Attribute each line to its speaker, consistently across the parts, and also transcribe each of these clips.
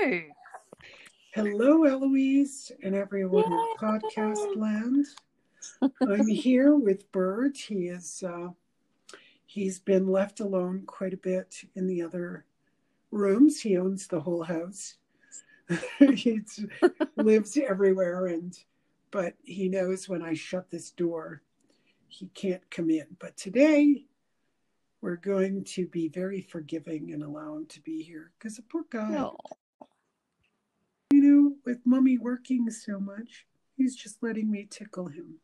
Speaker 1: Hello.
Speaker 2: Hello, Eloise, and everyone in podcast land. I'm here with Bird. He is uh, he's been left alone quite a bit in the other rooms. He owns the whole house. he lives everywhere, and but he knows when I shut this door, he can't come in. But today, we're going to be very forgiving and allow him to be here because the poor guy.
Speaker 1: No.
Speaker 2: You know, with mommy working so much, he's just letting me tickle him.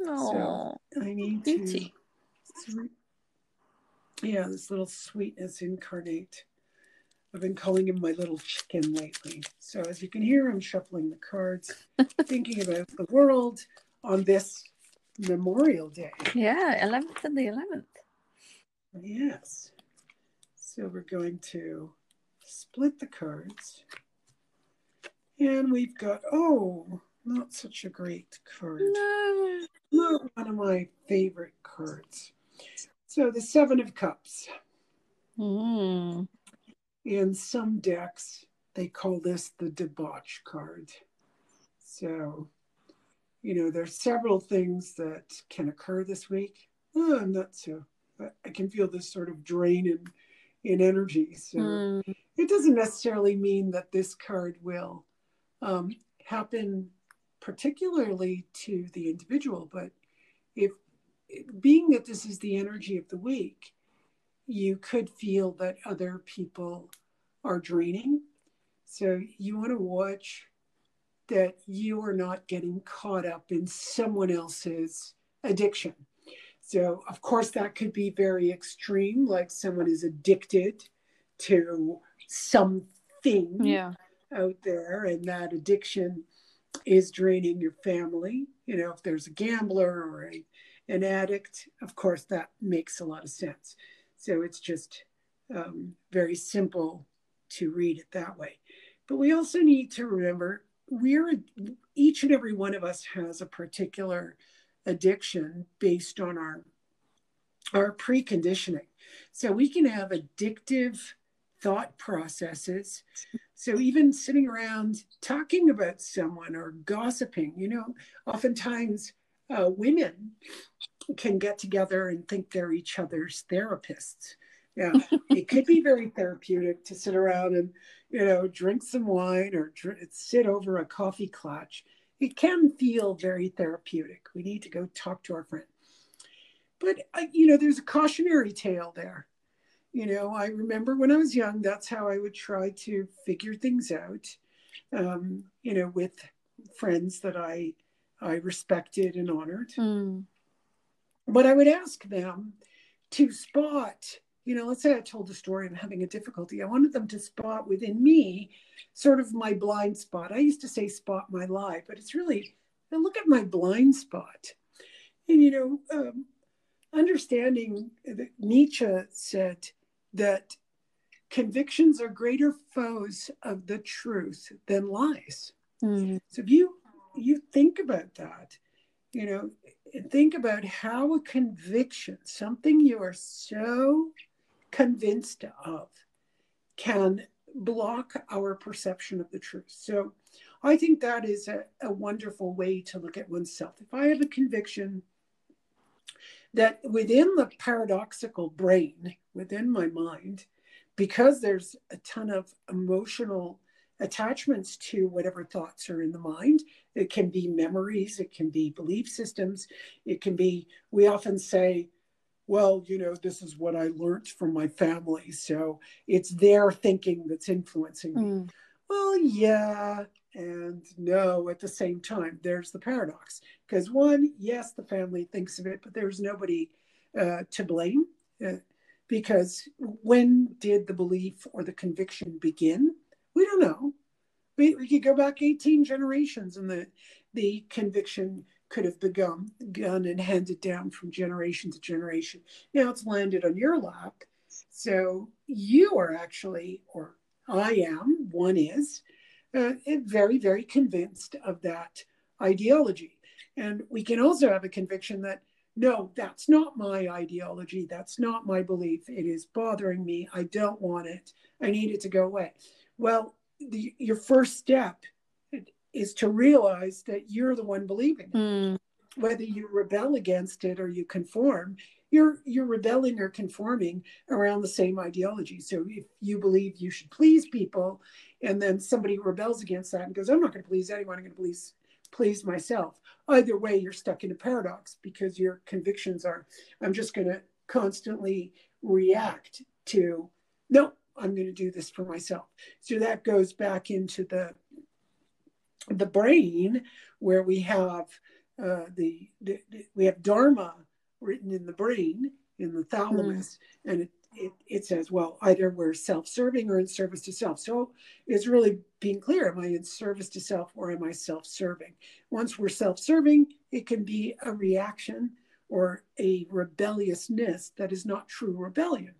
Speaker 1: No.
Speaker 2: So I need
Speaker 1: Beauty.
Speaker 2: to. Yeah, this little sweetness incarnate. I've been calling him my little chicken lately. So as you can hear, I'm shuffling the cards, thinking about the world on this Memorial Day.
Speaker 1: Yeah, 11th and the 11th.
Speaker 2: Yes. So we're going to split the cards. And we've got, oh, not such a great card.
Speaker 1: No.
Speaker 2: Not one of my favorite cards. So the Seven of Cups.
Speaker 1: Mm.
Speaker 2: In some decks, they call this the debauch card. So, you know, there's several things that can occur this week. Oh, I'm not so, I can feel this sort of drain in, in energy. So
Speaker 1: Mm.
Speaker 2: it doesn't necessarily mean that this card will um, happen particularly to the individual, but if being that this is the energy of the week, you could feel that other people are draining. So you want to watch that you are not getting caught up in someone else's addiction. So, of course, that could be very extreme, like someone is addicted to something
Speaker 1: Yeah.
Speaker 2: Out there, and that addiction is draining your family. You know, if there's a gambler or a, an addict, of course, that makes a lot of sense. So it's just um, very simple to read it that way. But we also need to remember we're each and every one of us has a particular addiction based on our our preconditioning. So we can have addictive thought processes. So even sitting around talking about someone or gossiping, you know, oftentimes uh, women can get together and think they're each other's therapists. Yeah, it could be very therapeutic to sit around and, you know, drink some wine or dr- sit over a coffee clutch. It can feel very therapeutic. We need to go talk to our friend. But, uh, you know, there's a cautionary tale there. You know, I remember when I was young, that's how I would try to figure things out, um, you know, with friends that I, I respected and honored
Speaker 1: Mm.
Speaker 2: but I would ask them to spot, you know, let's say I told a story and having a difficulty. I wanted them to spot within me sort of my blind spot. I used to say spot my lie, but it's really look at my blind spot. And, you know, um, understanding that Nietzsche said that convictions are greater foes of the truth than lies.
Speaker 1: Mm.
Speaker 2: So if you you think about that, you know, think about how a conviction, something you are so convinced of, can block our perception of the truth. So I think that is a, a wonderful way to look at oneself. If I have a conviction that within the paradoxical brain, within my mind, because there's a ton of emotional attachments to whatever thoughts are in the mind. It can be memories, it can be belief systems, it can be, we often say, well, you know, this is what I learned from my family. So it's their thinking that's influencing me.
Speaker 1: Mm.
Speaker 2: Well, yeah, and no at the same time. There's the paradox. Because one, yes, the family thinks of it, but there's nobody uh, to blame. Uh, because when did the belief or the conviction begin? We don't know. We, we could go back 18 generations and the, the conviction could have begun, begun and handed down from generation to generation. Now it's landed on your lap. So you are actually, or I am, one is, uh, very, very convinced of that ideology. And we can also have a conviction that, no, that's not my ideology. That's not my belief. It is bothering me. I don't want it. I need it to go away. Well, the, your first step is to realize that you're the one believing it.
Speaker 1: Mm.
Speaker 2: Whether you rebel against it or you conform, you're you're rebelling or conforming around the same ideology. So if you believe you should please people, and then somebody rebels against that and goes, "I'm not going to please anyone. I'm going to please please myself." Either way, you're stuck in a paradox because your convictions are, "I'm just going to constantly react to no, I'm going to do this for myself." So that goes back into the the brain where we have uh, the, the, we have dharma written in the brain in the thalamus mm. and it, it, it says well either we're self-serving or in service to self so it's really being clear am i in service to self or am i self-serving once we're self-serving it can be a reaction or a rebelliousness that is not true rebellion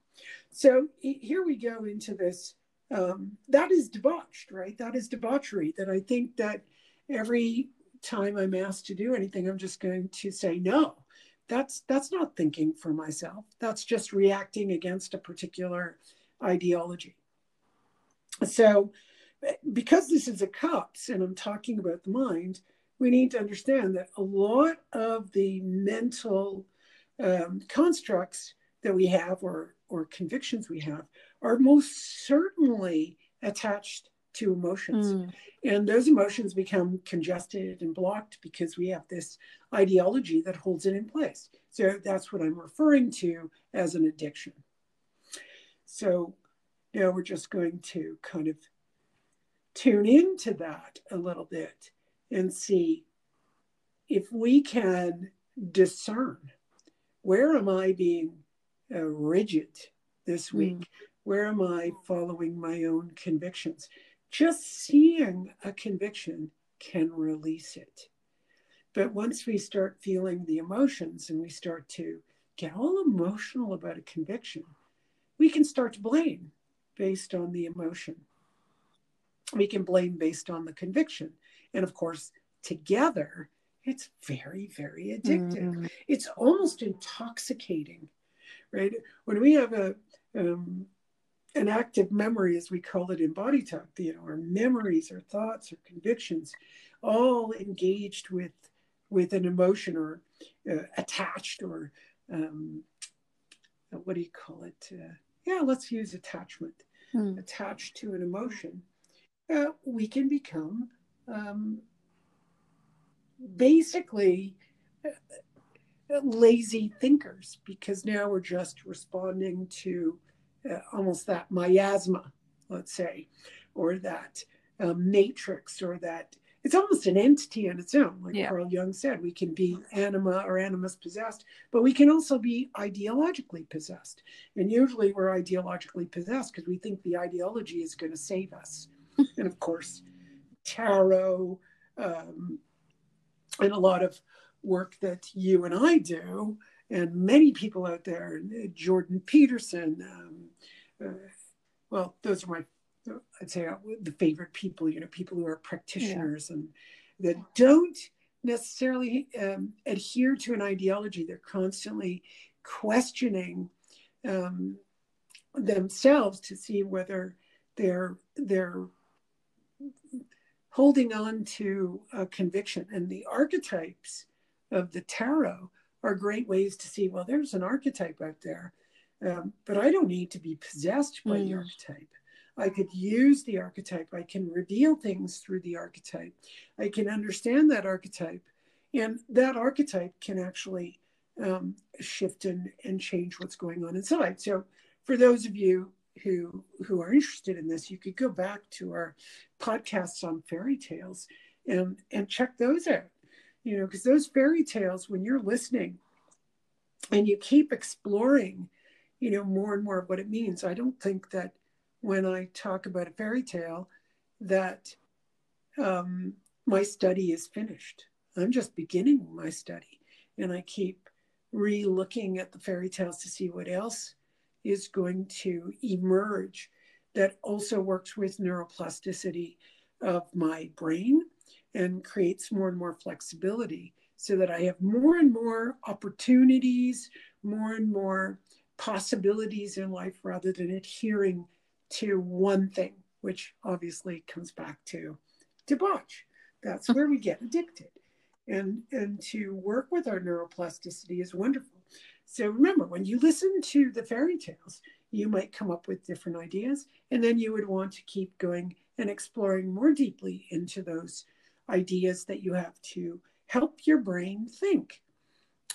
Speaker 2: so here we go into this um, that is debauched, right? That is debauchery. That I think that every time I'm asked to do anything, I'm just going to say no. That's that's not thinking for myself. That's just reacting against a particular ideology. So, because this is a cups and I'm talking about the mind, we need to understand that a lot of the mental um, constructs that we have or or convictions we have are most certainly attached to emotions. Mm. And those emotions become congested and blocked because we have this ideology that holds it in place. So that's what I'm referring to as an addiction. So now we're just going to kind of tune into that a little bit and see if we can discern where am I being uh, rigid this hmm. week? Mm. Where am I following my own convictions? Just seeing a conviction can release it. But once we start feeling the emotions and we start to get all emotional about a conviction, we can start to blame based on the emotion. We can blame based on the conviction. And of course, together, it's very, very addictive. Mm. It's almost intoxicating, right? When we have a, um, an active memory, as we call it in body talk, you know, our memories, our thoughts, our convictions, all engaged with with an emotion or uh, attached or um, what do you call it? Uh, yeah, let's use attachment. Hmm. Attached to an emotion, uh, we can become um, basically uh, lazy thinkers because now we're just responding to uh, almost that miasma, let's say, or that um, matrix, or that it's almost an entity on its own. Like yeah. Carl Jung said, we can be anima or animus possessed, but we can also be ideologically possessed. And usually we're ideologically possessed because we think the ideology is going to save us. and of course, tarot um, and a lot of work that you and I do and many people out there, Jordan Peterson. Um, uh, well, those are my, I'd say, uh, the favorite people. You know, people who are practitioners yeah. and that don't necessarily um, adhere to an ideology. They're constantly questioning um, themselves to see whether they're they're holding on to a conviction and the archetypes of the tarot are great ways to see well there's an archetype out there um, but i don't need to be possessed by mm. the archetype. I could use the archetype. I can reveal things through the archetype. I can understand that archetype and that archetype can actually um, shift and, and change what's going on inside. So for those of you who who are interested in this you could go back to our podcasts on fairy tales and and check those out you know, because those fairy tales, when you're listening and you keep exploring, you know, more and more of what it means, I don't think that when I talk about a fairy tale that um, my study is finished. I'm just beginning my study and I keep re looking at the fairy tales to see what else is going to emerge that also works with neuroplasticity of my brain and creates more and more flexibility so that I have more and more opportunities, more and more possibilities in life rather than adhering to one thing which obviously comes back to debauch. That's hmm. where we get addicted. And, and to work with our neuroplasticity is wonderful. So remember, when you listen to the fairy tales, you might come up with different ideas, and then you would want to keep going and exploring more deeply into those ideas that you have to help your brain think.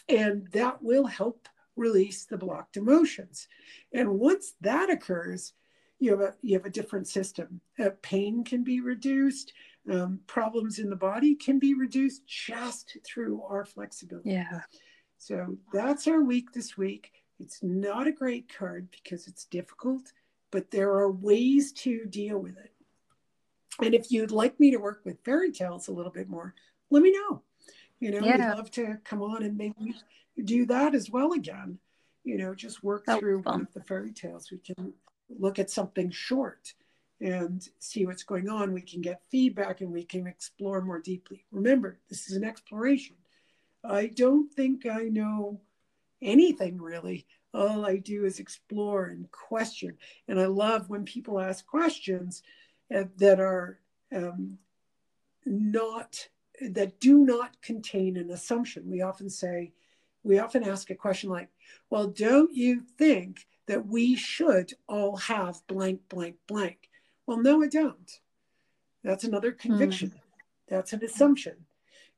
Speaker 2: And that will help release the blocked emotions. And once that occurs, you have a, you have a different system. Uh, pain can be reduced. Um, problems in the body can be reduced just through our flexibility.
Speaker 1: Yeah.
Speaker 2: So that's our week this week. It's not a great card because it's difficult, but there are ways to deal with it. And if you'd like me to work with fairy tales a little bit more, let me know. You know,
Speaker 1: Yeah.
Speaker 2: I'd love to come on and maybe do that as well again. You know, just work
Speaker 1: That would be
Speaker 2: through one of the fairy tales. We can look at something short and see what's going on. We can get feedback and we can explore more deeply. Remember, this is an exploration. I don't think I know anything really. All I do is explore and question. And I love when people ask questions uh, that are um, not, that do not contain an assumption. We often say, we often ask a question like, well, don't you think that we should all have blank, blank, blank? Well, no, I don't. That's another conviction. That's an assumption.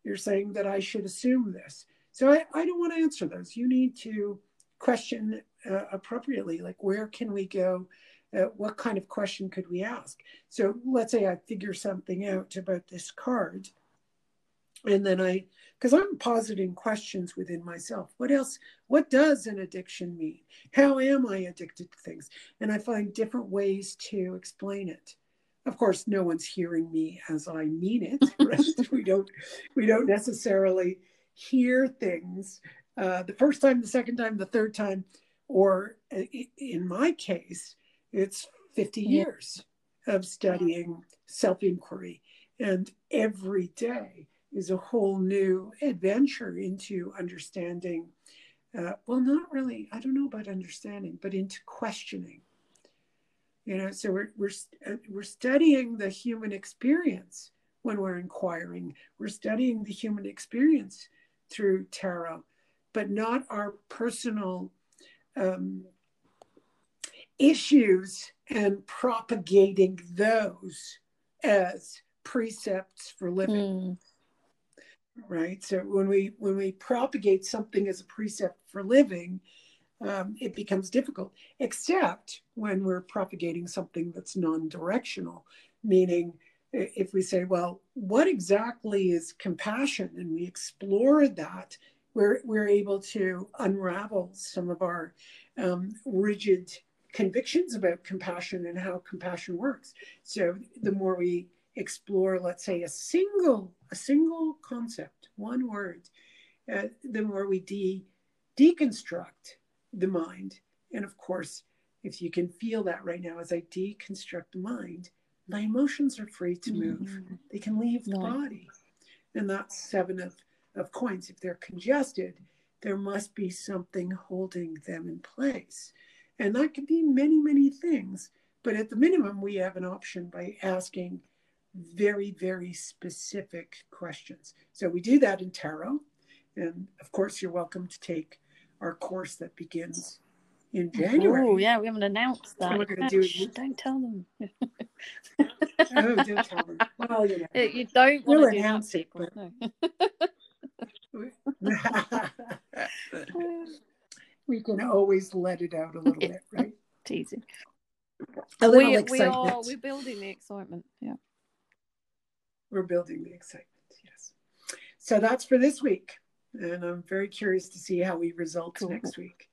Speaker 2: You're saying that I should assume this. So I, I don't want to answer those. You need to question uh, appropriately, like where can we go? Uh, what kind of question could we ask? So let's say I figure something out about this card. And then I, because I'm positing questions within myself. What else? What does an addiction mean? How am I addicted to things? And I find different ways to explain it. Of course, no one's hearing me as I mean it. Right? we don't. We don't necessarily hear things uh, the first time, the second time, the third time, or uh, in my case, it's 50
Speaker 1: Yeah.
Speaker 2: years of studying self inquiry. And every day is a whole new adventure into understanding. Uh, well, not really, I don't know about understanding, but into questioning. You know, so we're, we're, uh, we're studying the human experience when we're inquiring. We're studying the human experience through tarot, but not our personal um, issues and propagating those as precepts for living
Speaker 1: Mm.
Speaker 2: right so when we when we propagate something as a precept for living um, it becomes difficult except when we're propagating something that's non-directional meaning if we say well what exactly is compassion and we explore that we're, we're able to unravel some of our um, rigid convictions about compassion and how compassion works. So the more we explore let's say a single a single concept one word uh, the more we de- deconstruct the mind. And of course if you can feel that right now as i deconstruct the mind my emotions are free to move.
Speaker 1: Mhm.
Speaker 2: they can leave the body. And that's seven of, of coins if they're congested there must be something holding them in place and that could be many many things. But at the minimum we have an option by asking very very specific questions. So we do that in tarot. And of course you're welcome to take our course that begins in january.
Speaker 1: Oh, yeah, we haven't announced that.
Speaker 2: We're gonna do-
Speaker 1: shh, don't tell them.
Speaker 2: oh don't tell them. Well you know.
Speaker 1: You don't
Speaker 2: We'll
Speaker 1: want to do
Speaker 2: announce it, but-
Speaker 1: No.
Speaker 2: we can always let it out a little bit, right?
Speaker 1: Teasing.
Speaker 2: A little
Speaker 1: We, we
Speaker 2: excitement.
Speaker 1: are we're building the excitement. Yeah.
Speaker 2: We're building the excitement, yes. So that's for this week. And I'm very curious to see how we result
Speaker 1: Cool.
Speaker 2: next week.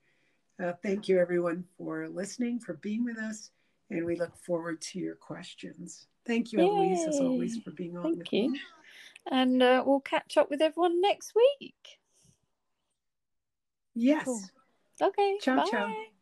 Speaker 2: Uh, thank you, everyone, for listening, for being with us. And we look forward to your questions. Thank you, Eloise, as always, for being on
Speaker 1: Thank
Speaker 2: with
Speaker 1: you.
Speaker 2: me.
Speaker 1: And uh, we'll catch up with everyone next week.
Speaker 2: Yes.
Speaker 1: Cool. Okay.
Speaker 2: Ciao,
Speaker 1: bye.
Speaker 2: ciao.